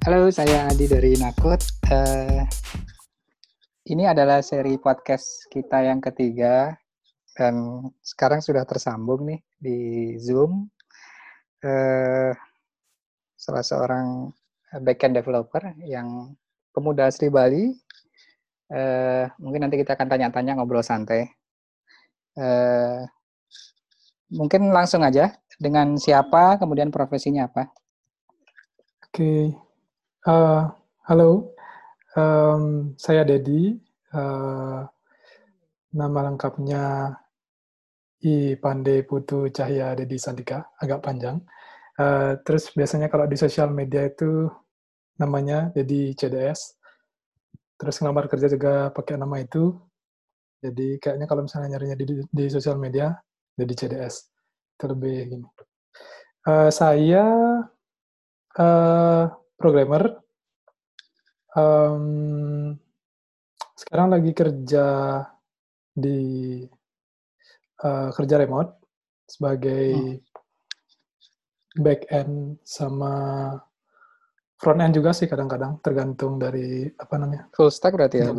Halo, saya Adi dari Nakut. Uh, ini adalah seri podcast kita yang ketiga dan sekarang sudah tersambung nih di Zoom. Uh, salah seorang backend developer yang pemuda asli Bali. Uh, mungkin nanti kita akan tanya-tanya ngobrol santai. Uh, mungkin langsung aja dengan siapa, kemudian profesinya apa. Oke. Uh, halo, um, saya Dedi. Uh, nama lengkapnya I Pandey Putu Cahya Dedi Sandika, agak panjang. Uh, terus biasanya kalau di sosial media itu namanya Dedi CDS. Terus ngelamar kerja juga pakai nama itu. Jadi kayaknya kalau misalnya nyarinya di, di sosial media, Dedi CDS. Terlebih gini. Uh, saya uh, programmer. Um, sekarang lagi kerja di uh, kerja remote sebagai hmm. back end sama front end juga sih kadang-kadang tergantung dari apa namanya full stack berarti ya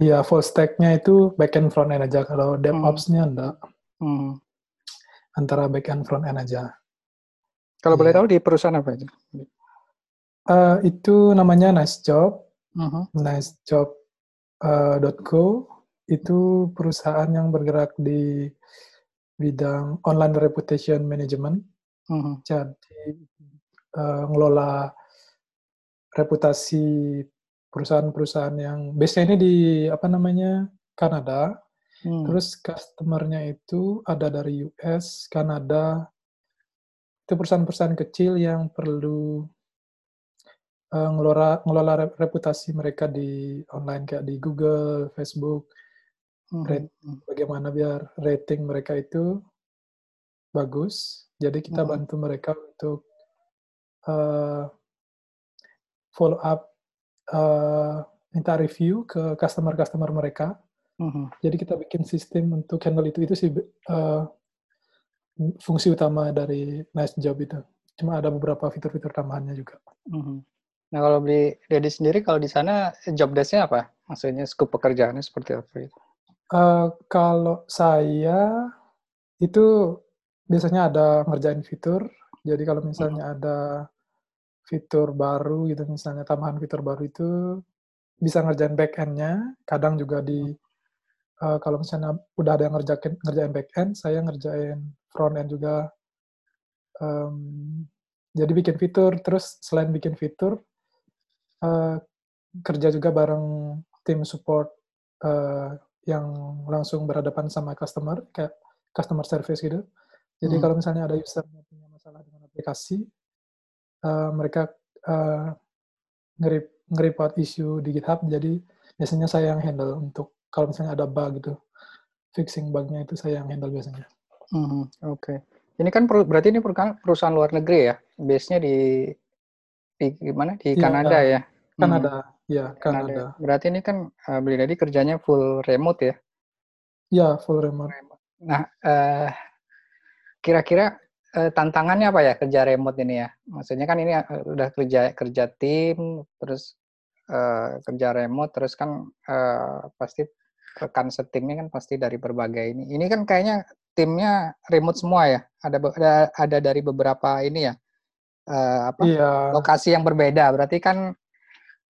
Iya full stacknya itu back end front end aja kalau hmm. DevOps-nya enggak hmm. antara back end front end aja kalau boleh iya. tahu di perusahaan apa itu? Uh, itu namanya Nice Job. Uh-huh. Nice Job uh, .co itu perusahaan yang bergerak di bidang online reputation management. Uh-huh. Jadi uh, ngelola reputasi perusahaan-perusahaan yang biasanya ini di apa namanya Kanada. Hmm. Terus customernya itu ada dari US, Kanada, itu perusahaan-perusahaan kecil yang perlu uh, ngelola ngelola reputasi mereka di online kayak di Google, Facebook, hmm. rate, bagaimana biar rating mereka itu bagus. Jadi kita hmm. bantu mereka untuk uh, follow up, uh, minta review ke customer-customer mereka. Hmm. Jadi kita bikin sistem untuk handle itu itu sih uh, fungsi utama dari Nice Job itu. Cuma ada beberapa fitur-fitur tambahannya juga. Mm-hmm. Nah kalau beli Dedi sendiri, kalau di sana job desk-nya apa? Maksudnya scope pekerjaannya seperti apa itu? Uh, kalau saya itu biasanya ada ngerjain fitur. Jadi kalau misalnya hmm. ada fitur baru gitu, misalnya tambahan fitur baru itu bisa ngerjain back end-nya. Kadang juga di uh, kalau misalnya udah ada yang ngerjain ngerjain back end, saya ngerjain front end juga. Um, jadi bikin fitur, terus selain bikin fitur, uh, kerja juga bareng tim support uh, yang langsung berhadapan sama customer, kayak customer service gitu. Jadi hmm. kalau misalnya ada user yang punya masalah dengan aplikasi, uh, mereka uh, ngereport isu di GitHub, jadi biasanya saya yang handle untuk kalau misalnya ada bug gitu, fixing bugnya itu saya yang handle biasanya. Hmm, oke. Okay. Ini kan berarti ini perusahaan luar negeri ya? Base-nya di di gimana? Di ya, Kanada ya? Kanada, hmm. ya Kanada. Kanada. Berarti ini kan uh, beli tadi kerjanya full remote ya? Ya, full remote. Nah, uh, kira-kira uh, tantangannya apa ya kerja remote ini ya? Maksudnya kan ini udah kerja kerja tim, terus uh, kerja remote, terus kan uh, pasti rekan setimnya kan pasti dari berbagai ini. Ini kan kayaknya timnya remote semua ya. Ada ada, ada dari beberapa ini ya. Uh, apa iya. lokasi yang berbeda. Berarti kan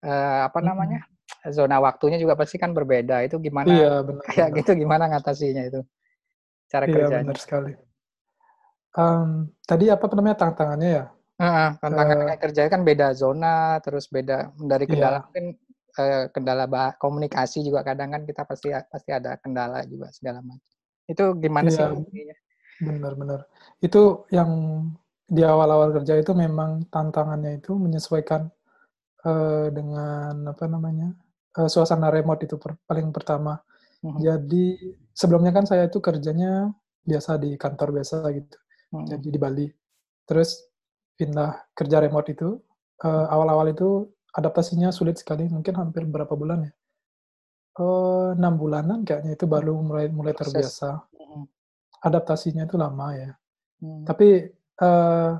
uh, apa namanya? zona waktunya juga pasti kan berbeda. Itu gimana? Iya, benar. Kayak benar. gitu gimana ngatasinya itu? Cara iya, kerjanya. benar sekali. Um, tadi apa namanya tantangannya ya? Uh, tantangannya uh, kerja kan beda zona, terus beda dari kendala iya. mungkin uh, kendala bah komunikasi juga kadang kan kita pasti pasti ada kendala juga segala macam. Itu gimana iya, sih? Benar-benar. Itu yang di awal-awal kerja itu memang tantangannya itu menyesuaikan uh, dengan apa namanya uh, suasana remote itu per, paling pertama. Uh-huh. Jadi sebelumnya kan saya itu kerjanya biasa di kantor biasa gitu. Uh-huh. Jadi di Bali. Terus pindah kerja remote itu uh, awal-awal itu adaptasinya sulit sekali, mungkin hampir berapa bulan ya? Oh, enam bulanan kayaknya itu baru mulai mulai terbiasa. Adaptasinya itu lama ya. Hmm. Tapi uh,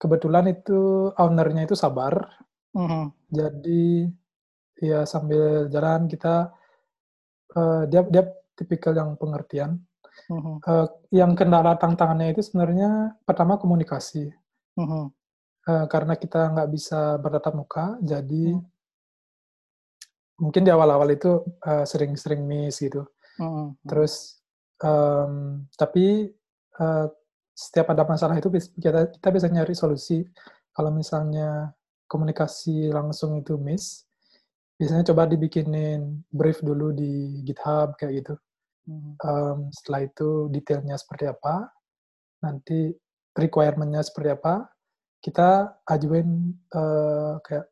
kebetulan itu ownernya itu sabar. Mhm. Jadi ya sambil jalan kita uh, dia dia tipikal yang pengertian. Mhm. Uh, yang kendala tantangannya itu sebenarnya pertama komunikasi. Uh, karena kita nggak bisa bertatap muka, jadi Mhm. Mungkin di awal-awal itu uh, sering-sering miss gitu. Mhm. Terus um, tapi uh, setiap ada masalah itu kita kita bisa nyari solusi. Kalau misalnya komunikasi langsung itu miss, biasanya coba dibikinin brief dulu di GitHub kayak gitu. Mhm. Um, setelah itu detailnya seperti apa, nanti requirement-nya seperti apa, kita ajuin uh, kayak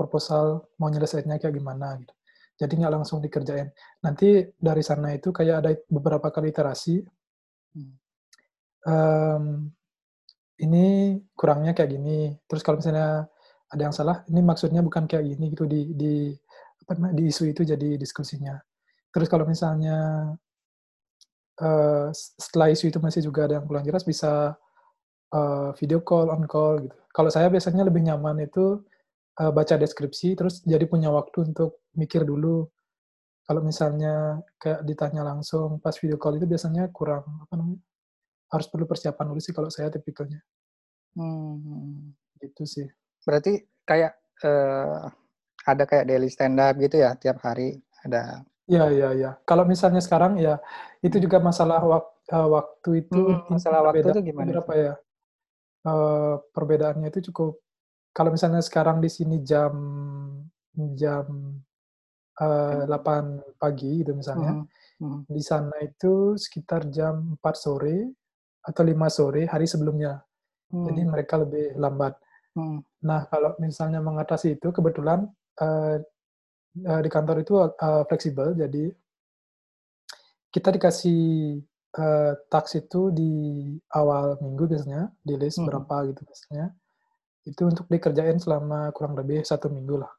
proposal mau nyelesainnya kayak gimana gitu. Jadi nggak langsung dikerjain. Nanti dari sana itu kayak ada beberapa kali iterasi. Um, ini kurangnya kayak gini. Terus kalau misalnya ada yang salah, ini maksudnya bukan kayak gini gitu di di apa namanya di isu itu jadi diskusinya. Terus kalau misalnya uh, setelah isu itu masih juga ada yang kurang jelas bisa uh, video call, on call gitu. Kalau saya biasanya lebih nyaman itu uh, baca deskripsi terus jadi punya waktu untuk mikir dulu. Kalau misalnya kayak ditanya langsung pas video call itu biasanya kurang apa namanya? harus perlu persiapan dulu sih kalau saya tipikalnya. Hmm. Gitu sih. Berarti kayak uh, ada kayak daily stand up gitu ya tiap hari ada. Iya iya iya. Kalau misalnya sekarang ya itu juga masalah wak uh, waktu itu hmm, masalah waktu itu gimana? Berapa ya? Uh, perbedaannya itu cukup kalau misalnya sekarang di sini jam jam uh, 8 pagi gitu misalnya. Hmm. Hmm. Di sana itu sekitar jam 4 sore atau 5 sore hari sebelumnya. Hmm. Jadi mereka lebih lambat. Hmm. Nah, kalau misalnya mengatasi itu kebetulan uh, uh, di kantor itu uh, fleksibel jadi kita dikasih uh, tax itu di awal minggu biasanya, di list Hmm. berapa gitu biasanya. Itu untuk dikerjain selama kurang lebih satu minggu lah.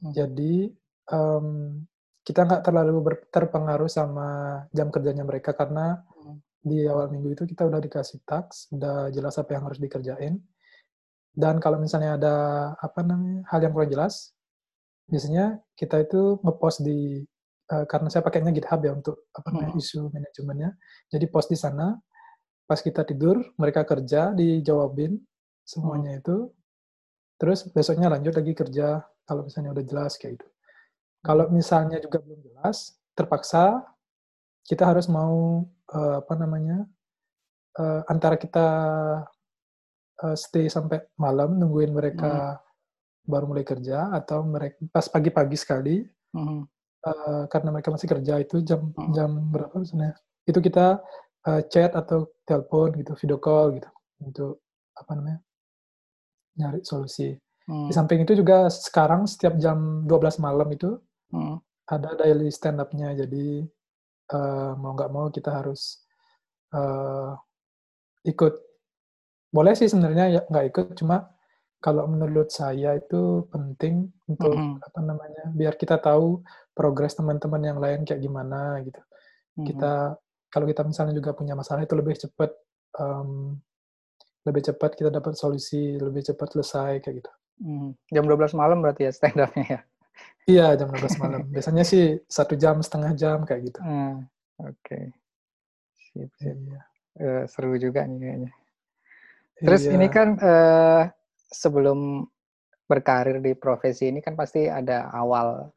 Hmm. Jadi um, kita nggak terlalu terpengaruh sama jam kerjanya mereka karena Hmm. di awal minggu itu kita udah dikasih tax, udah jelas apa yang harus dikerjain. Dan kalau misalnya ada apa namanya hal yang kurang jelas, biasanya kita itu ngepost di uh, karena saya pakainya GitHub ya untuk apa namanya Hmm. isu manajemennya. Jadi post di sana. Pas kita tidur, mereka kerja, dijawabin semuanya itu. Terus besoknya lanjut lagi kerja kalau misalnya udah jelas kayak gitu. Kalau misalnya juga belum jelas, terpaksa kita harus mau uh, apa namanya uh, antara kita uh, stay sampai malam nungguin mereka baru mulai kerja atau mereka pas pagi-pagi sekali Hmm. uh, karena mereka masih kerja itu jam Hmm. jam berapa misalnya itu kita uh, chat atau telepon gitu video call gitu untuk apa namanya nyari solusi. Hmm. Di samping itu juga sekarang setiap jam 12 malam itu Hmm. ada daily stand up-nya. Jadi uh, mau nggak mau kita harus uh, ikut. Boleh sih sebenarnya ya nggak ikut, cuma kalau menurut saya itu penting untuk Mhm. apa namanya biar kita tahu progres teman-teman yang lain kayak gimana gitu. Mhm. Kita kalau kita misalnya juga punya masalah itu lebih cepat um, lebih cepat kita dapat solusi, lebih cepat selesai kayak gitu. Hmm. Jam 12 malam berarti ya stand up-nya ya? Iya, jam 12 malam. Biasanya sih satu jam, setengah jam kayak gitu. Hmm. Oke. Sip, sip. Iya. Eh, seru juga nih kayaknya. Terus Iya. ini kan eh, sebelum berkarir di profesi ini kan pasti ada awal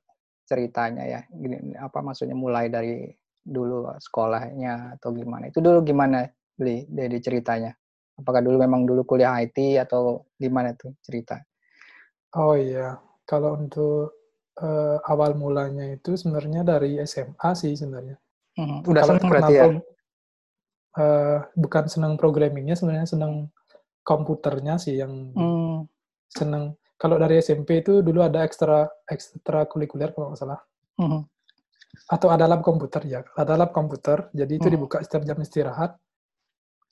ceritanya ya. Gini, apa maksudnya mulai dari dulu sekolahnya atau gimana? Itu dulu gimana beli dari ceritanya? Apakah dulu memang dulu kuliah IT atau gimana tuh cerita? Oh iya, kalau untuk eh, awal mulanya itu sebenarnya dari SMA sih sebenarnya. Hmm, Udah Kalau seneng berarti ya? eh, bukan senang programmingnya, sebenarnya senang komputernya sih yang Hmm. senang. Kalau dari SMP itu dulu ada ekstra ekstra kulikuler kalau nggak salah. Mhm. Atau ada lab komputer ya, ada lab komputer. Jadi itu Hmm. dibuka setiap jam istirahat.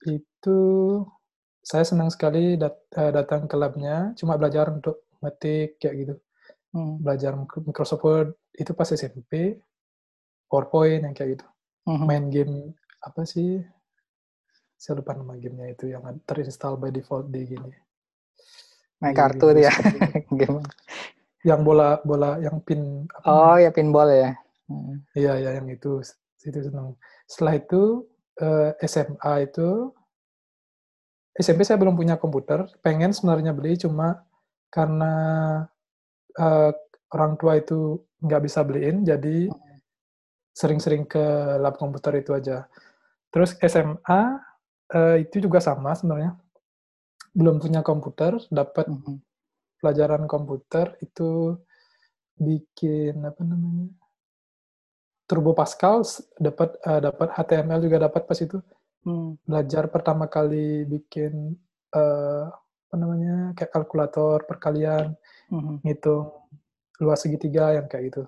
Itu saya senang sekali dat- eh, datang ke labnya, cuma belajar untuk ngetik kayak gitu. Hmm. Belajar Microsoft Word itu pas SMP, PowerPoint yang kayak gitu. Mhm. Main game apa sih? saya lupa nama gamenya itu yang terinstall by default di gini Main di kartu ya. itu. Game. yang bola bola yang pin apa Oh namanya? ya pinball ya. Hmm. Iya ya yang itu itu senang. Setelah itu eh, SMA itu SMP saya belum punya komputer, pengen sebenarnya beli cuma karena eh, orang tua itu nggak bisa beliin, jadi sering-sering ke lab komputer itu aja. Terus SMA eh, itu juga sama sebenarnya, belum punya komputer, dapat Mhm. pelajaran komputer itu bikin apa namanya Turbo Pascal dapat eh, dapat HTML juga dapat pas itu Hmm. belajar pertama kali bikin eh, apa namanya kayak kalkulator perkalian Mhm. ngitung luas segitiga yang kayak gitu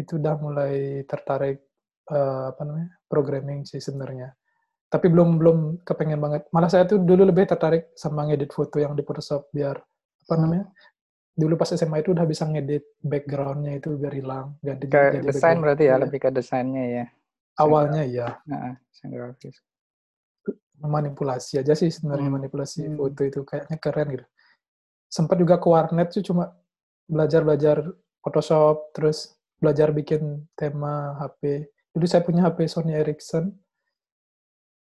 itu udah mulai tertarik eh, apa namanya programming sih sebenarnya tapi belum belum kepengen banget malah saya tuh dulu lebih tertarik sama ngedit foto yang di Photoshop biar apa Hmm. namanya dulu pas SMA itu udah bisa ngedit backgroundnya itu biar hilang ganti Ke jadi desain background berarti ya, iya. lebih ke desainnya ya. Awalnya ya Nah, desain grafis. manipulasi aja sih sebenarnya Hmm. manipulasi Hmm. foto itu kayaknya keren gitu. Sempat juga ke warnet tuh cuma belajar-belajar Photoshop, terus belajar bikin tema HP. Dulu saya punya HP Sony Ericsson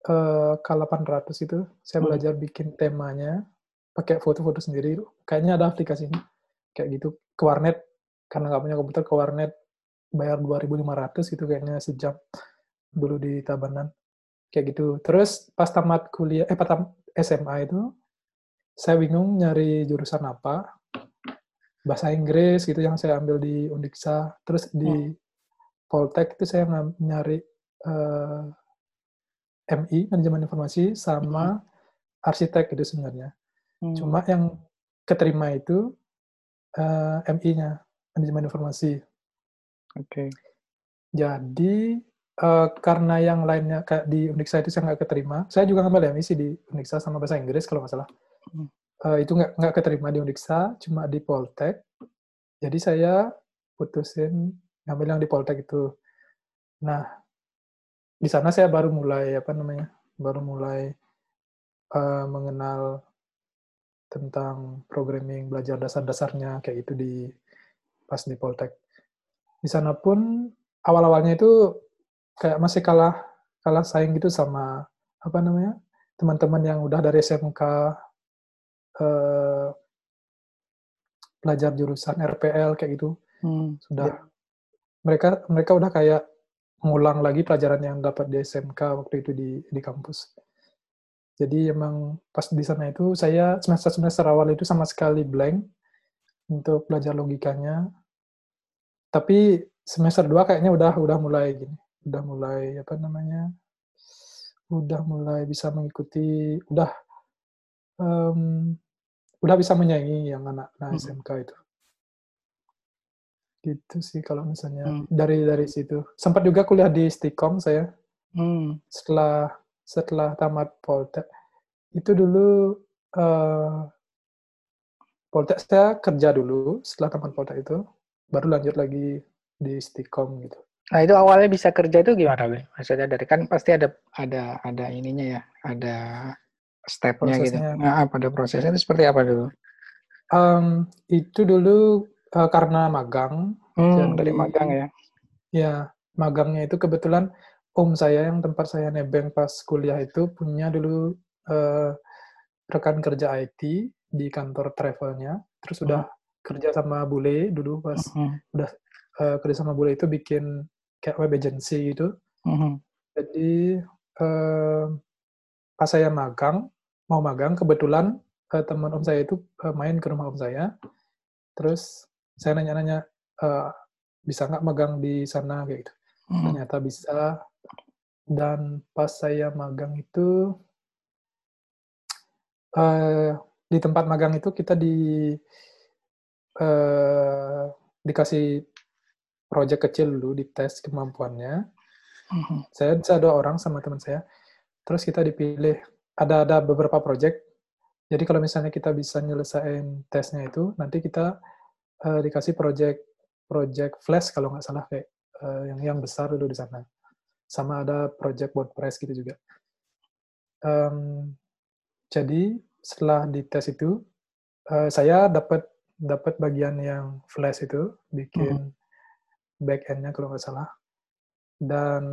eh, K800 itu, saya Hmm. belajar bikin temanya pakai foto-foto sendiri. Kayaknya ada aplikasinya kayak gitu. Ke warnet karena nggak punya komputer ke warnet bayar 2.500 gitu kayaknya sejam dulu di Tabanan kayak gitu. Terus pas tamat kuliah, eh pas SMA itu, saya bingung nyari jurusan apa. Bahasa Inggris gitu yang saya ambil di Undiksa. Terus di Poltek itu saya nyari eh, MI, manajemen informasi, sama arsitek itu sebenarnya. Hmm. Cuma yang keterima itu eh, MI-nya, manajemen informasi. Oke. Jadi eh, karena yang lainnya kayak di Uniksa itu saya nggak keterima, saya juga ngambil MI sih di Uniksa sama bahasa Inggris kalau nggak salah. Eh, itu nggak nggak keterima di Uniksa, cuma di Poltek. Jadi saya putusin ngambil yang di Poltek itu. Nah, di sana saya baru mulai apa namanya, baru mulai eh, mengenal tentang programming, belajar dasar-dasarnya kayak itu di pas di Poltek. Di sana pun awal-awalnya itu kayak masih kalah kalah saing gitu sama apa namanya teman-teman yang udah dari SMK eh, belajar jurusan RPL kayak gitu Hmm. sudah mereka mereka udah kayak ngulang lagi pelajaran yang dapat di SMK waktu itu di di kampus. Jadi emang pas di sana itu saya semester semester awal itu sama sekali blank untuk belajar logikanya. Tapi semester 2 kayaknya udah udah mulai gini, udah mulai apa namanya? Udah mulai bisa mengikuti, udah em, udah bisa menyaingi yang anak-anak Mhm. SMK itu. Gitu sih kalau misalnya Hmm. dari dari situ. Sempat juga kuliah di Stikom saya Hmm. setelah setelah tamat Poltek. Itu dulu eh, Poltek saya kerja dulu setelah tamat Poltek itu baru lanjut lagi di Stikom gitu. Nah itu awalnya bisa kerja itu gimana, Be? Maksudnya dari kan pasti ada ada ada ininya ya, ada stepnya gitu. Nah, pada prosesnya itu seperti apa dulu? Em, itu dulu eh, karena magang, Hmm, Jadi- dari magang ya. ya magangnya itu kebetulan om saya yang tempat saya nebeng pas kuliah itu punya dulu eh, rekan kerja IT di kantor travelnya, terus udah kerja sama bule dulu pas Hmm. eh, kerja sama bule itu bikin kayak web agency gitu. Hmm. Jadi eh, pas saya magang, mau magang kebetulan eh, teman om saya itu eh, main ke rumah om saya, terus saya nanya-nanya eh, bisa nggak magang di sana kayak gitu. Hmm. Ternyata bisa. Dan pas saya magang itu eh, di tempat magang itu kita di eh, dikasih project kecil dulu dites kemampuannya. Hmm. saya dua orang sama teman saya terus kita dipilih ada ada beberapa project jadi kalau misalnya kita bisa nyelesain tesnya itu nanti kita eh, dikasih project project flash kalau nggak salah kayak eh, yang yang besar dulu di sana sama ada project WordPress gitu juga um, jadi setelah dites itu uh, saya dapat dapat bagian yang flash itu bikin hmm. Back endnya kalau nggak salah dan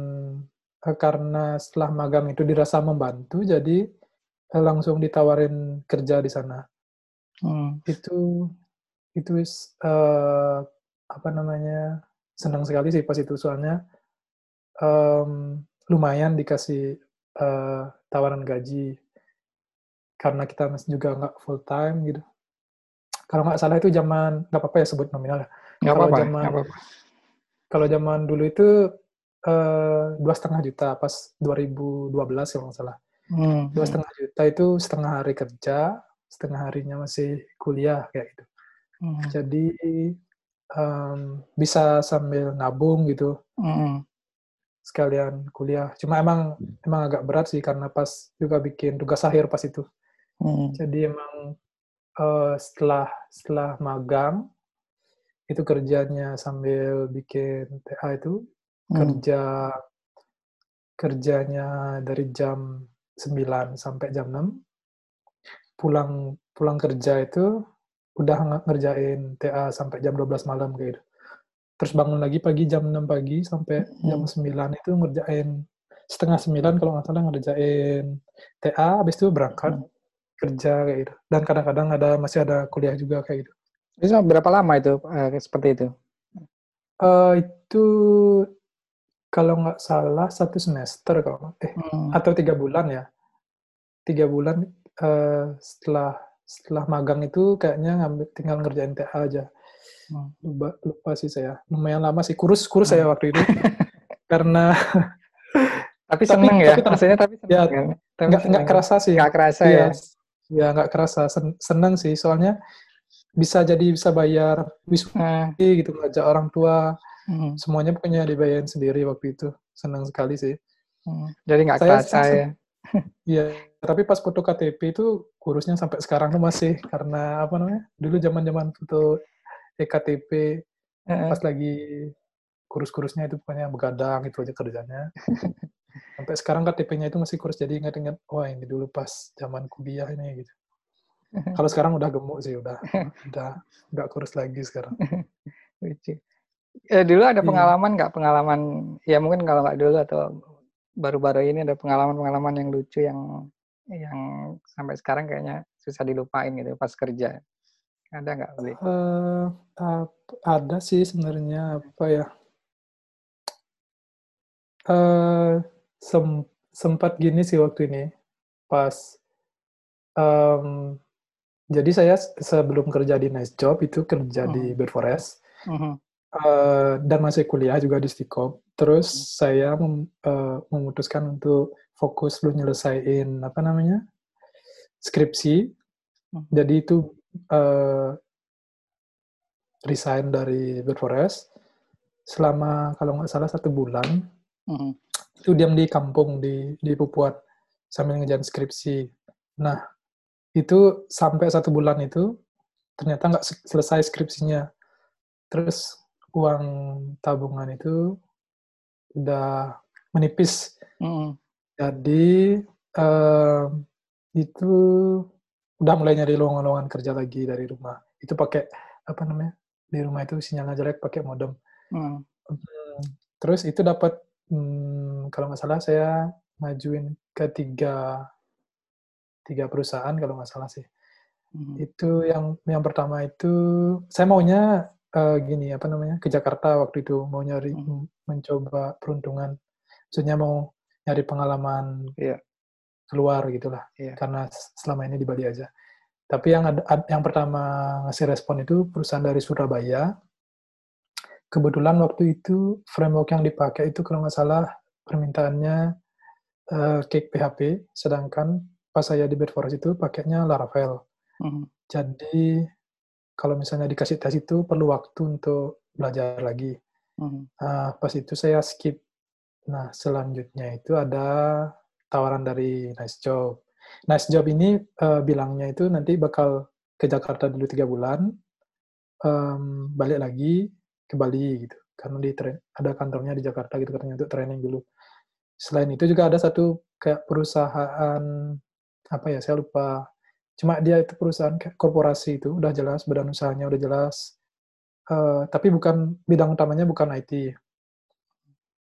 uh, karena setelah magang itu dirasa membantu jadi uh, langsung ditawarin kerja di sana hmm. itu itu uh, apa namanya senang sekali sih pas itu soalnya um, lumayan dikasih uh, tawaran gaji karena kita masih juga nggak full time gitu. Kalau nggak salah itu zaman nggak apa-apa ya sebut nominal ya. Kalau apa, zaman apa -apa. Kalau zaman dulu itu eh, dua setengah juta pas 2012 kalau nggak salah. Hmm, dua hmm. setengah juta itu setengah hari kerja, setengah harinya masih kuliah kayak gitu. Hmm. Jadi um, bisa sambil nabung gitu. Hmm sekalian kuliah. Cuma emang emang agak berat sih karena pas juga bikin tugas akhir pas itu. Hmm. Jadi emang uh, setelah setelah magang itu kerjanya sambil bikin TA itu hmm. kerja kerjanya dari jam 9 sampai jam 6. Pulang pulang kerja itu udah ngerjain TA sampai jam 12 malam gitu terus bangun lagi pagi jam 6 pagi sampai hmm. jam 9 itu ngerjain setengah 9 kalau nggak salah ngerjain TA habis itu berangkat hmm. kerja kayak gitu dan kadang-kadang ada masih ada kuliah juga kayak gitu itu berapa lama itu uh, seperti itu uh, itu kalau nggak salah satu semester kalau eh hmm. atau tiga bulan ya tiga bulan uh, setelah setelah magang itu kayaknya ngambil tinggal ngerjain TA aja Hmm. Lupa, lupa sih saya. Lumayan lama sih. Kurus kurus hmm. saya waktu itu. Karena tapi seneng ya. Tapi, Maksudnya tapi seneng ya, kan? Nggak, nggak kerasa sih. Nggak kerasa ya. Ya, ya nggak kerasa. Sen seneng sih. Soalnya bisa jadi bisa bayar wisuda hmm. gitu ngajak orang tua. Hmm. Semuanya pokoknya dibayarin sendiri waktu itu. Seneng sekali sih. Hmm. Jadi nggak kerasa ya. Iya, tapi pas foto KTP itu kurusnya sampai sekarang tuh masih karena apa namanya? Dulu zaman-zaman foto EKTP uh pas lagi kurus-kurusnya itu pokoknya begadang itu aja kerjanya. Sampai sekarang KTP-nya itu masih kurus jadi ingat-ingat wah ini dulu pas zaman kuliah ini gitu. Kalau sekarang udah gemuk sih udah udah nggak kurus lagi sekarang. Lucu. Eh, dulu ada iya. pengalaman nggak pengalaman ya mungkin kalau nggak dulu atau baru-baru ini ada pengalaman-pengalaman yang lucu yang yang sampai sekarang kayaknya susah dilupain gitu pas kerja. Ada nggak, Uh, ada sih sebenarnya apa ya? Uh, sem sempat gini sih waktu ini pas um, jadi saya sebelum kerja di Nice Job itu kerja uh di hmm. Berforest uh -huh. uh, dan masih kuliah juga di Stikop. Terus uh hmm. -huh. saya mem, uh, memutuskan untuk fokus dulu nyelesain apa namanya skripsi. Uh -huh. Jadi itu uh, resign dari Bird Forest selama kalau nggak salah satu bulan mm-hmm. itu diam di kampung di di Pupuat sambil ngejalan skripsi. Nah itu sampai satu bulan itu ternyata nggak selesai skripsinya. Terus uang tabungan itu udah menipis. Mm-hmm. Jadi uh, itu udah mulai nyari lowongan-lowongan kerja lagi dari rumah. Itu pakai apa namanya? Di rumah itu sinyalnya jelek pakai modem. Hmm. Terus itu dapat hmm, kalau nggak salah saya ngajuin ke tiga tiga perusahaan kalau nggak salah sih. Hmm. Itu yang yang pertama itu saya maunya uh, gini apa namanya ke Jakarta waktu itu mau nyari hmm. mencoba peruntungan. Maksudnya mau nyari pengalaman yeah keluar gitulah yeah. karena selama ini di Bali aja tapi yang ada, yang pertama ngasih respon itu perusahaan dari Surabaya kebetulan waktu itu framework yang dipakai itu kalau nggak salah permintaannya uh, Cake PHP sedangkan pas saya di Bedforest itu pakainya Laravel mm. jadi kalau misalnya dikasih tes itu perlu waktu untuk belajar lagi mm. uh, pas itu saya skip nah selanjutnya itu ada tawaran dari Nice Job. Nice Job ini uh, bilangnya itu nanti bakal ke Jakarta dulu tiga bulan, um, balik lagi ke Bali gitu. Karena di ada kantornya di Jakarta gitu katanya untuk training dulu. Selain itu juga ada satu kayak perusahaan apa ya saya lupa. Cuma dia itu perusahaan korporasi itu udah jelas badan usahanya udah jelas. Uh, tapi bukan bidang utamanya bukan IT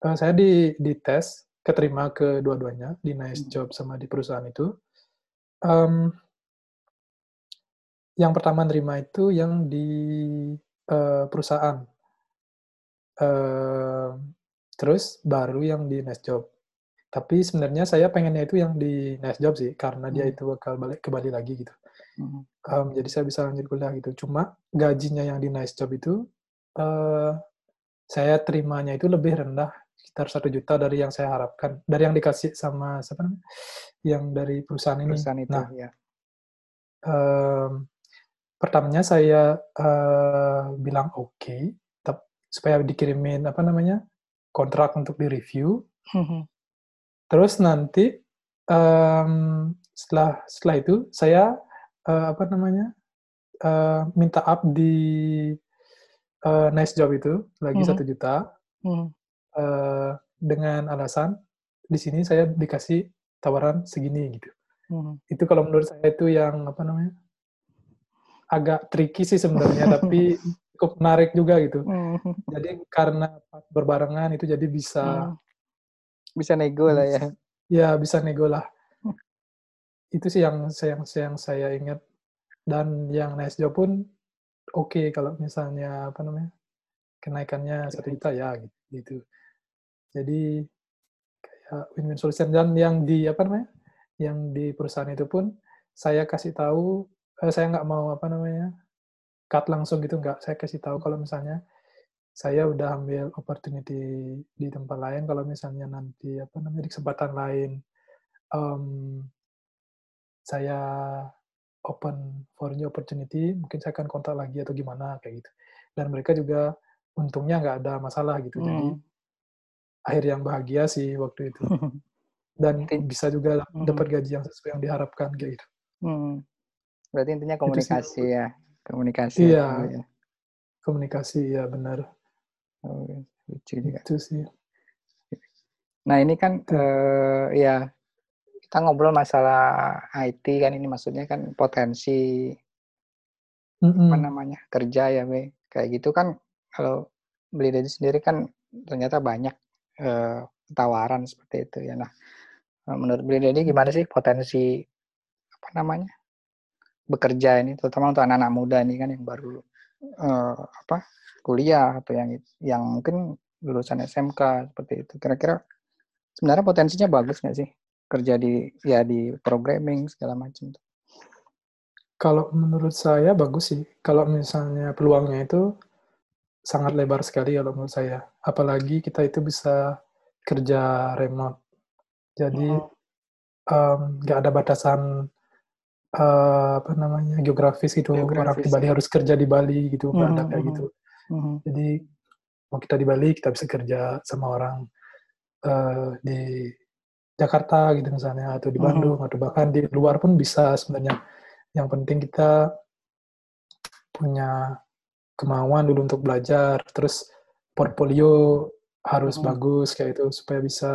uh, saya di di tes keterima ke dua-duanya di nice hmm. job sama di perusahaan itu. Um, yang pertama nerima itu yang di uh, perusahaan. Uh, terus baru yang di nice job tapi sebenarnya saya pengennya itu yang di nice job sih, karena dia hmm. itu bakal balik ke Bali lagi gitu. Hmm. Um, jadi saya bisa lanjut kuliah gitu. Cuma gajinya yang di nice job itu, uh, saya terimanya itu lebih rendah, sekitar satu juta dari yang saya harapkan, dari yang dikasih sama siapa namanya, yang dari perusahaan ini. Perusahaan itu, nah, ya. Um, pertamanya saya uh, bilang oke, okay, supaya dikirimin apa namanya kontrak untuk di review. Hmm. Terus nanti um, setelah setelah itu saya uh, apa namanya uh, minta up di uh, nice job itu lagi hmm. satu mm -hmm. juta mm. uh, dengan alasan di sini saya dikasih tawaran segini gitu. Mm. Itu kalau menurut saya itu yang apa namanya agak tricky sih sebenarnya tapi cukup menarik juga gitu. Mm. Jadi karena berbarengan itu jadi bisa mm bisa nego lah ya. Ya, bisa nego lah. Itu sih yang saya yang, saya ingat. Dan yang nice job pun oke okay, kalau misalnya apa namanya kenaikannya satu juta ya gitu. Jadi kayak win-win solution dan yang di apa namanya yang di perusahaan itu pun saya kasih tahu eh, saya nggak mau apa namanya cut langsung gitu nggak saya kasih tahu kalau misalnya saya udah ambil opportunity di tempat lain kalau misalnya nanti apa namanya di kesempatan lain um, saya open for new opportunity mungkin saya akan kontak lagi atau gimana kayak gitu dan mereka juga untungnya nggak ada masalah gitu hmm. jadi akhir yang bahagia sih waktu itu dan bisa juga hmm. dapat gaji yang sesuai yang diharapkan kayak gitu hmm. berarti intinya komunikasi ya komunikasi iya ya. komunikasi ya benar Oh, lucu juga. Itu sih. Nah ini kan uh, ya kita ngobrol masalah IT kan ini maksudnya kan potensi mm -hmm. apa namanya kerja ya be kayak gitu kan kalau beli dari sendiri kan ternyata banyak uh, tawaran seperti itu ya nah menurut beli dari gimana sih potensi apa namanya bekerja ini terutama untuk anak-anak muda ini kan yang baru uh, apa kuliah atau yang yang mungkin lulusan SMK seperti itu. Kira-kira sebenarnya potensinya bagus nggak sih kerja di ya di programming segala macam? Kalau menurut saya bagus sih. Kalau misalnya peluangnya itu sangat lebar sekali kalau menurut saya. Apalagi kita itu bisa kerja remote. Jadi nggak um, ada batasan uh, apa namanya geografis gitu geografis, orang di Bali ya. harus kerja di Bali gitu nggak ada kayak gitu hmm Jadi mau kita di Bali kita bisa kerja sama orang uh, di Jakarta gitu misalnya atau di mm-hmm. Bandung mm-hmm. atau bahkan di luar pun bisa sebenarnya. Yang penting kita punya kemauan dulu untuk belajar, terus portfolio harus mm-hmm. bagus kayak itu supaya bisa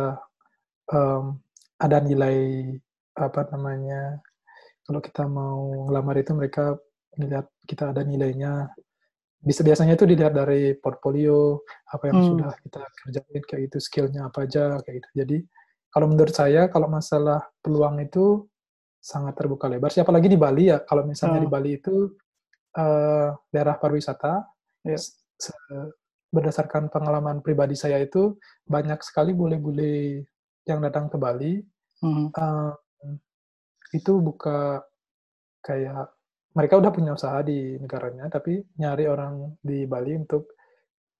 um, ada nilai apa namanya kalau kita mau ngelamar itu mereka melihat kita ada nilainya bisa biasanya itu dilihat dari portfolio apa yang hmm. sudah kita kerjain kayak itu skillnya apa aja kayak gitu jadi kalau menurut saya kalau masalah peluang itu sangat terbuka lebar siapa lagi di Bali ya kalau misalnya hmm. di Bali itu uh, daerah pariwisata ya. berdasarkan pengalaman pribadi saya itu banyak sekali bule-bule yang datang ke Bali hmm. uh, itu buka kayak mereka udah punya usaha di negaranya tapi nyari orang di Bali untuk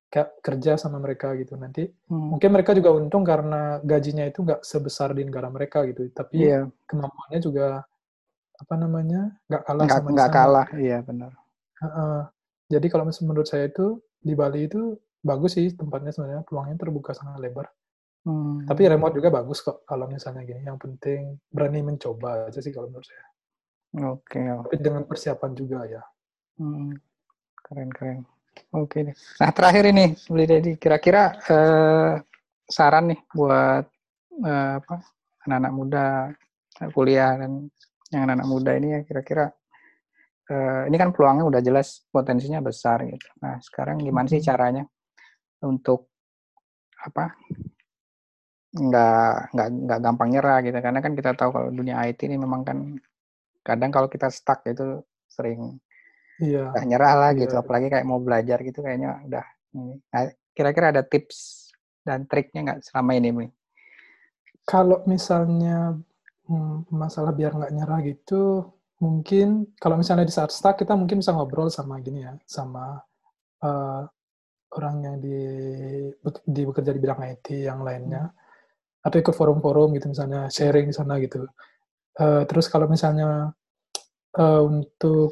kayak kerja sama mereka gitu. Nanti hmm. mungkin mereka juga untung karena gajinya itu nggak sebesar di negara mereka gitu. Tapi yeah. kemampuannya juga apa namanya nggak kalah nggak, sama nggak kalah. Iya benar. Uh, uh, jadi kalau menurut saya itu di Bali itu bagus sih tempatnya sebenarnya peluangnya terbuka sangat lebar hmm. tapi remote juga bagus kok kalau misalnya gini yang penting berani mencoba aja sih kalau menurut saya Oke. Okay. Tapi dengan persiapan juga ya. Hmm. Keren keren. Oke deh. Nah terakhir ini, Beli Dedi, kira-kira eh, saran nih buat eh, apa anak-anak muda kuliah dan yang anak-anak muda ini ya kira-kira uh, ini kan peluangnya udah jelas potensinya besar gitu. Nah sekarang gimana sih caranya untuk apa nggak nggak nggak gampang nyerah gitu. Karena kan kita tahu kalau dunia IT ini memang kan kadang kalau kita stuck itu sering udah nyerah lah iya. gitu. apalagi kayak mau belajar gitu kayaknya udah ini. Nah, kira-kira ada tips dan triknya nggak selama ini nih kalau misalnya hmm, masalah biar nggak nyerah gitu mungkin kalau misalnya di saat stuck kita mungkin bisa ngobrol sama gini ya sama uh, orang yang di di bekerja di bidang IT yang lainnya atau ikut forum-forum gitu misalnya sharing di sana gitu. Uh, terus kalau misalnya uh, untuk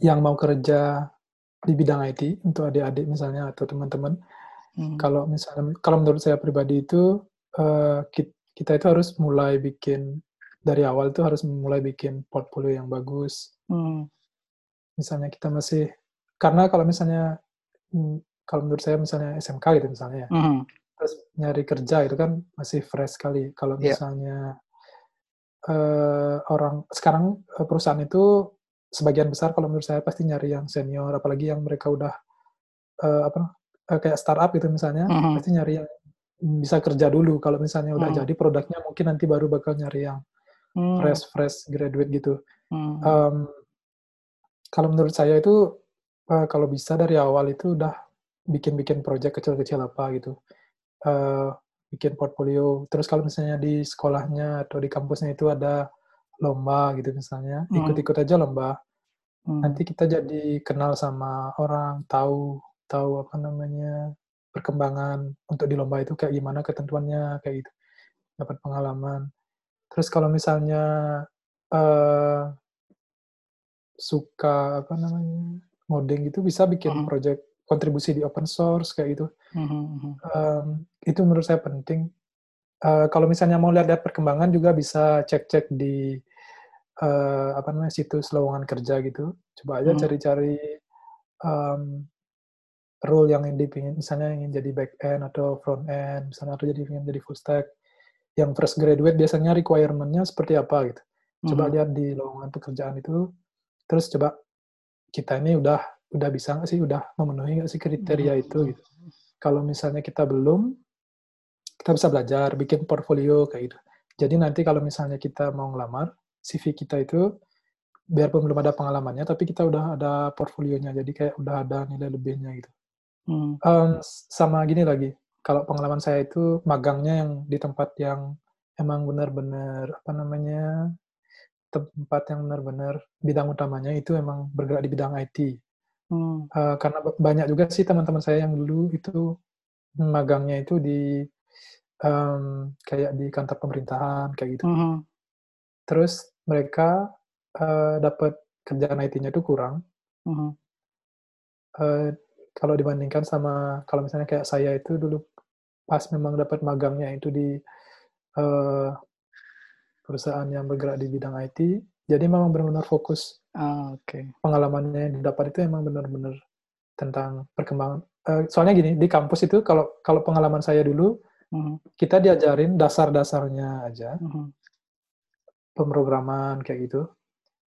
yang mau kerja di bidang IT untuk adik-adik misalnya atau teman-teman, hmm. kalau misalnya kalau menurut saya pribadi itu uh, kita itu harus mulai bikin dari awal itu harus mulai bikin portfolio yang bagus. Hmm. Misalnya kita masih karena kalau misalnya hmm, kalau menurut saya misalnya SMK gitu misalnya ya, hmm terus nyari kerja itu kan masih fresh sekali. Kalau yeah. misalnya uh, orang sekarang uh, perusahaan itu sebagian besar kalau menurut saya pasti nyari yang senior, apalagi yang mereka udah uh, apa uh, kayak startup gitu misalnya, mm -hmm. pasti nyari yang bisa kerja dulu. Kalau misalnya udah mm. jadi produknya mungkin nanti baru bakal nyari yang mm. fresh fresh graduate gitu. Mm. Um, kalau menurut saya itu uh, kalau bisa dari awal itu udah bikin-bikin project kecil-kecil apa gitu uh, bikin portfolio. Terus kalau misalnya di sekolahnya atau di kampusnya itu ada lomba gitu misalnya, hmm. ikut-ikut aja lomba. Hmm. Nanti kita jadi kenal sama orang, tahu tahu apa namanya perkembangan untuk di lomba itu kayak gimana ketentuannya kayak gitu. Dapat pengalaman. Terus kalau misalnya uh, suka apa namanya ngoding itu bisa bikin hmm. project kontribusi di open source kayak gitu. Mm-hmm. Um, itu menurut saya penting. Uh, kalau misalnya mau lihat-lihat perkembangan juga bisa cek-cek di uh, apa namanya situs lowongan kerja gitu. Coba aja mm-hmm. cari-cari um, role yang ingin dipingin, misalnya ingin jadi back end atau front end, misalnya atau jadi ingin jadi full stack. Yang fresh graduate biasanya requirement-nya seperti apa gitu. Coba mm-hmm. lihat di lowongan pekerjaan itu, terus coba kita ini udah udah bisa nggak sih, udah memenuhi nggak sih kriteria hmm. itu gitu. Kalau misalnya kita belum, kita bisa belajar, bikin portfolio kayak gitu. Jadi nanti kalau misalnya kita mau ngelamar, CV kita itu biarpun belum ada pengalamannya, tapi kita udah ada portfolionya, jadi kayak udah ada nilai lebihnya gitu. Hmm. Um, sama gini lagi, kalau pengalaman saya itu magangnya yang di tempat yang emang benar-benar apa namanya tempat yang benar-benar bidang utamanya itu emang bergerak di bidang IT. Hmm. Uh, karena banyak juga sih teman-teman saya yang dulu itu magangnya itu di um, kayak di kantor pemerintahan kayak gitu. Hmm. Terus mereka uh, dapat kerjaan IT-nya itu kurang. Hmm. Uh, kalau dibandingkan sama kalau misalnya kayak saya itu dulu pas memang dapat magangnya itu di uh, perusahaan yang bergerak di bidang IT, jadi memang benar-benar fokus Ah, oke. Okay. Pengalamannya yang didapat itu emang benar-benar tentang perkembangan. Uh, soalnya gini, di kampus itu kalau kalau pengalaman saya dulu, uh-huh. kita diajarin dasar-dasarnya aja, uh-huh. pemrograman kayak gitu.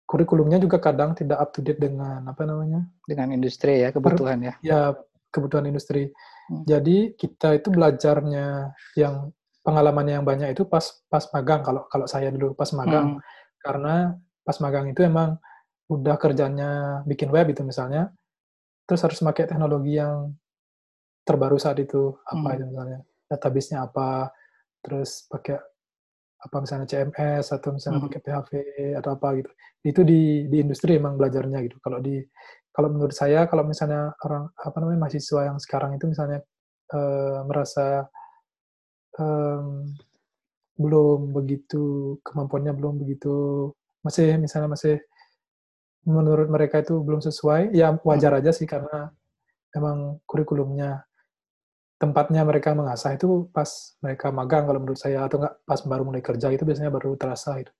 Kurikulumnya juga kadang tidak up to date dengan apa namanya? Dengan industri ya, kebutuhan ya. Ya, kebutuhan industri. Uh-huh. Jadi kita itu belajarnya yang pengalamannya yang banyak itu pas pas magang kalau kalau saya dulu pas magang. Uh-huh. Karena pas magang itu emang udah kerjanya bikin web itu misalnya, terus harus pakai teknologi yang terbaru saat itu apa hmm. itu misalnya database-nya apa, terus pakai apa misalnya CMS atau misalnya hmm. pakai PHP atau apa gitu. Itu di di industri emang belajarnya gitu. Kalau di kalau menurut saya kalau misalnya orang apa namanya mahasiswa yang sekarang itu misalnya uh, merasa um, belum begitu kemampuannya belum begitu masih misalnya masih menurut mereka itu belum sesuai, ya wajar hmm. aja sih karena emang kurikulumnya tempatnya mereka mengasah itu pas mereka magang kalau menurut saya atau enggak pas baru mulai kerja itu biasanya baru terasa itu.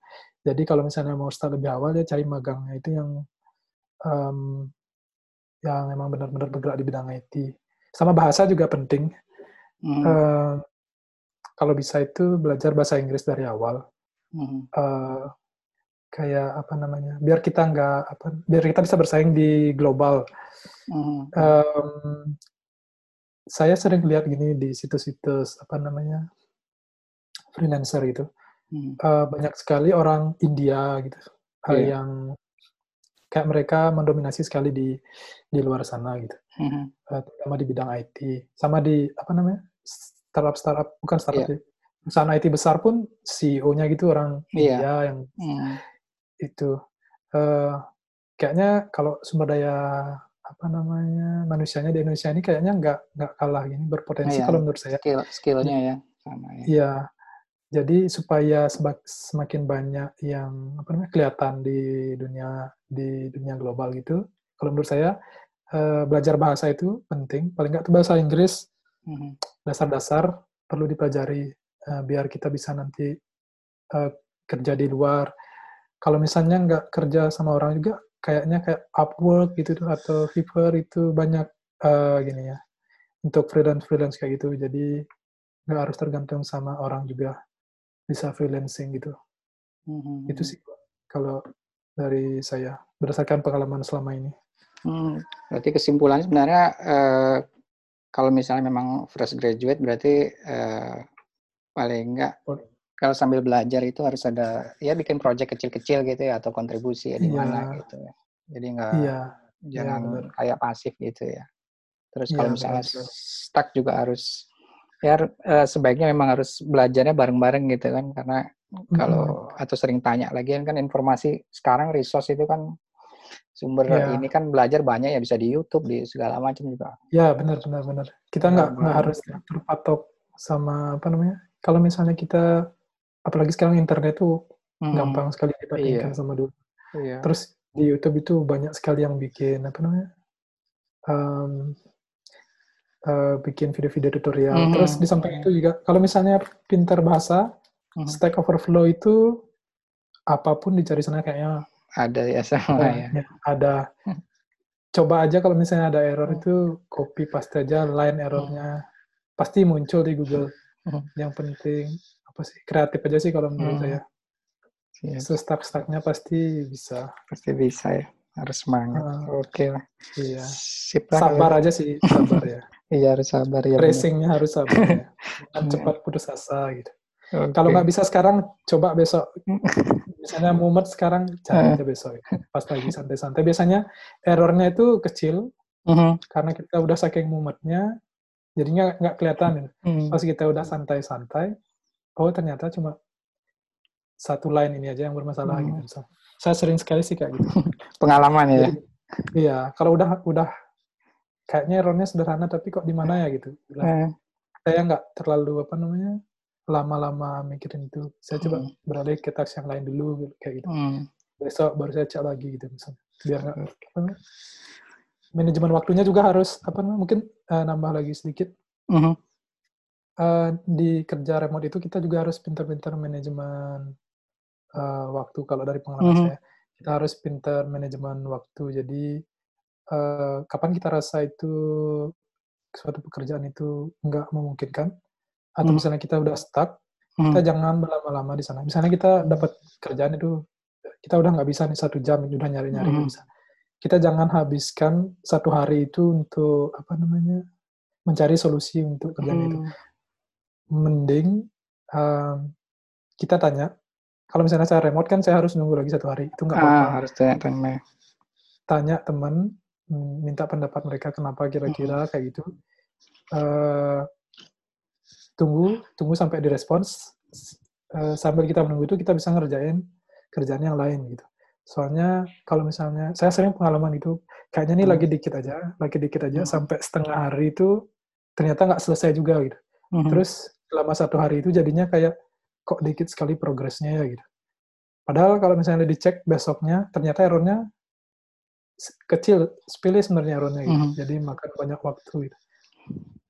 Jadi kalau misalnya mau start lebih awal ya cari magangnya itu yang um, yang emang benar-benar bergerak di bidang IT. Sama bahasa juga penting. Hmm. Uh, kalau bisa itu belajar bahasa Inggris dari awal. Mhm. Eh, kayak apa namanya? Biar kita nggak apa, biar kita bisa bersaing di global. Mhm. Em, saya sering lihat gini di situs-situs apa namanya freelancer itu Mhm. eh, banyak sekali orang India gitu eh, Iya. yang kayak mereka mendominasi sekali di di luar sana gitu, Mhm. Eh, terutama di bidang IT, sama di apa namanya startup startup bukan startup Iya. sih, perusahaan IT besar pun CEO-nya gitu orang Iya. India yang Mhm. Itu eh, kayaknya kalau sumber daya apa namanya manusianya di Indonesia ini kayaknya nggak nggak kalah gini berpotensi Iya, kalau menurut saya. skill skillnya ya sama ya. Iya, jadi supaya semakin banyak yang apa namanya kelihatan di dunia di dunia global gitu, kalau menurut saya eh, belajar bahasa itu penting. Paling nggak bahasa Inggris Mhm. dasar-dasar perlu dipelajari eh, biar kita bisa nanti eh, kerja di luar. Kalau misalnya nggak kerja sama orang juga, kayaknya kayak Upwork gitu tuh atau Fiverr itu banyak eh, gini ya untuk freelance freelance kayak gitu. Jadi nggak harus tergantung sama orang juga bisa freelancing gitu. Mhm. Itu sih kalau dari saya berdasarkan pengalaman selama ini. Hmm, berarti kesimpulannya sebenarnya eh, kalau misalnya memang fresh graduate berarti eh, paling enggak Oh. Kalau sambil belajar itu harus ada ya bikin project kecil-kecil gitu ya atau kontribusi ya di Iya. mana gitu ya. Jadi enggak Iya, jangan benar. kayak pasif gitu ya. Terus Iya, kalau misalnya benar, benar. stuck juga harus ya eh, sebaiknya memang harus belajarnya bareng-bareng gitu kan karena kalau atau sering tanya lagi kan informasi sekarang resource itu kan sumber Iya. ini kan belajar banyak ya bisa di YouTube di segala macam juga. Ya benar benar benar. Kita nggak Benar, nggak benar. harus terpatok sama apa namanya. Kalau misalnya kita apalagi sekarang internet tuh Hmm, gampang sekali dibandingkan Iya. sama dulu. Iya. Terus di YouTube itu banyak sekali yang bikin apa namanya, em, eh, bikin video-video tutorial. Mhm. Terus di samping itu juga kalau misalnya pintar bahasa, Mhm. Stack Overflow itu apa pun dicari sana kayaknya Ada ya sama eh, ya. ada. Coba aja kalau misalnya ada error Hmm. itu copy paste aja line errornya pasti muncul di Google. Hmm. Yang penting apa sih kreatif aja sih kalau menurut Hmm. saya. Iya, Stuck-stucknya pasti bisa. pasti bisa ya. Harus semangat. Heeh. Oke lah. Iya. Sip lah. Sabar gitu. aja sih, sabar ya. Iya harus sabar ya. Racingnya harus sabar ya. Iya. cepat putus asa gitu. Oke. Kalau nggak bisa sekarang, coba besok. Misalnya mumet sekarang, cari aja besok. Pas lagi santai-santai. Biasanya errornya itu kecil, Mhm. karena kita udah saking mumetnya, jadinya nggak kelihatan. gitu. Hmm. Pas kita udah santai-santai, oh ternyata cuma satu line ini aja yang bermasalah Hmm. gitu. misalnya. Saya sering sekali sih kayak gitu. Pengalaman ya. Jadi, iya, kalau udah udah kayaknya errornya sederhana tapi kok di mana ya gitu. Eh, Saya nggak terlalu apa namanya lama-lama mikirin itu. Saya coba Hmm. beralih ke task yang lain dulu gitu, kayak gitu. hmm. Besok baru saya cek lagi gitu misalnya. Biar nggak manajemen waktunya juga harus apa namanya mungkin eh, nambah lagi sedikit. Mhm. Eh, di kerja remote itu kita juga harus pintar-pintar manajemen eh, waktu kalau dari pengalaman Mhm. saya kita harus pintar manajemen waktu jadi eh, kapan kita rasa itu suatu pekerjaan itu nggak memungkinkan atau Mhm. misalnya kita udah stuck Hmm. kita jangan berlama-lama di sana misalnya kita dapat kerjaan itu kita udah nggak bisa nih satu jam udah nyari-nyari nggak Mhm. bisa kita jangan habiskan satu hari itu untuk apa namanya mencari solusi untuk kerjaan itu Hmm. Mending um, kita tanya. Kalau misalnya saya remote kan saya harus nunggu lagi satu hari itu nggak apa-apa. Ah, harus tanya teman mm, minta pendapat mereka kenapa kira-kira kayak gitu. Eh, tunggu tunggu sampai direspons. Eh, sambil kita menunggu itu kita bisa ngerjain kerjaan yang lain gitu. Soalnya kalau misalnya saya sering pengalaman itu kayaknya ini Hmm. lagi dikit aja lagi dikit aja Hmm. sampai setengah hari itu ternyata nggak selesai juga gitu. Mhm. Terus selama satu hari itu jadinya kayak kok dikit sekali progresnya ya gitu. Padahal kalau misalnya dicek besoknya ternyata errornya kecil, sepele sebenarnya errornya gitu. Mhm. Jadi makan banyak waktu gitu.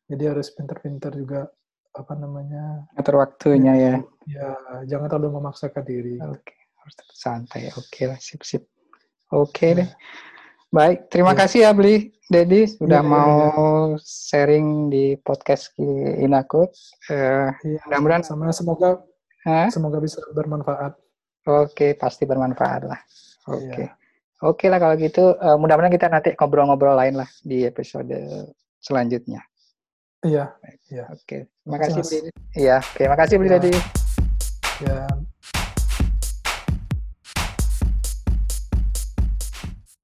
Jadi harus pintar-pintar juga apa namanya Atur waktunya ya. ya jangan terlalu memaksakan diri. Oke, harus tetap santai. Oke lah, sip sip. Oke deh. Baik, terima Iya. kasih ya Bli, Dedi sudah Iya, iya, mau iya. sharing di podcast Inakut. Eh, Iya, mudah-mudahan sama semoga Hah? semoga bisa bermanfaat. Oke, pasti bermanfaat lah. Oke. Iya. Oke lah kalau gitu, eh, mudah-mudahan kita nanti ngobrol-ngobrol lain lah di episode selanjutnya. Iya, Oke, terima Terima kasih. Iya, oke, terima kasih Bli Ya. Dedi. ya.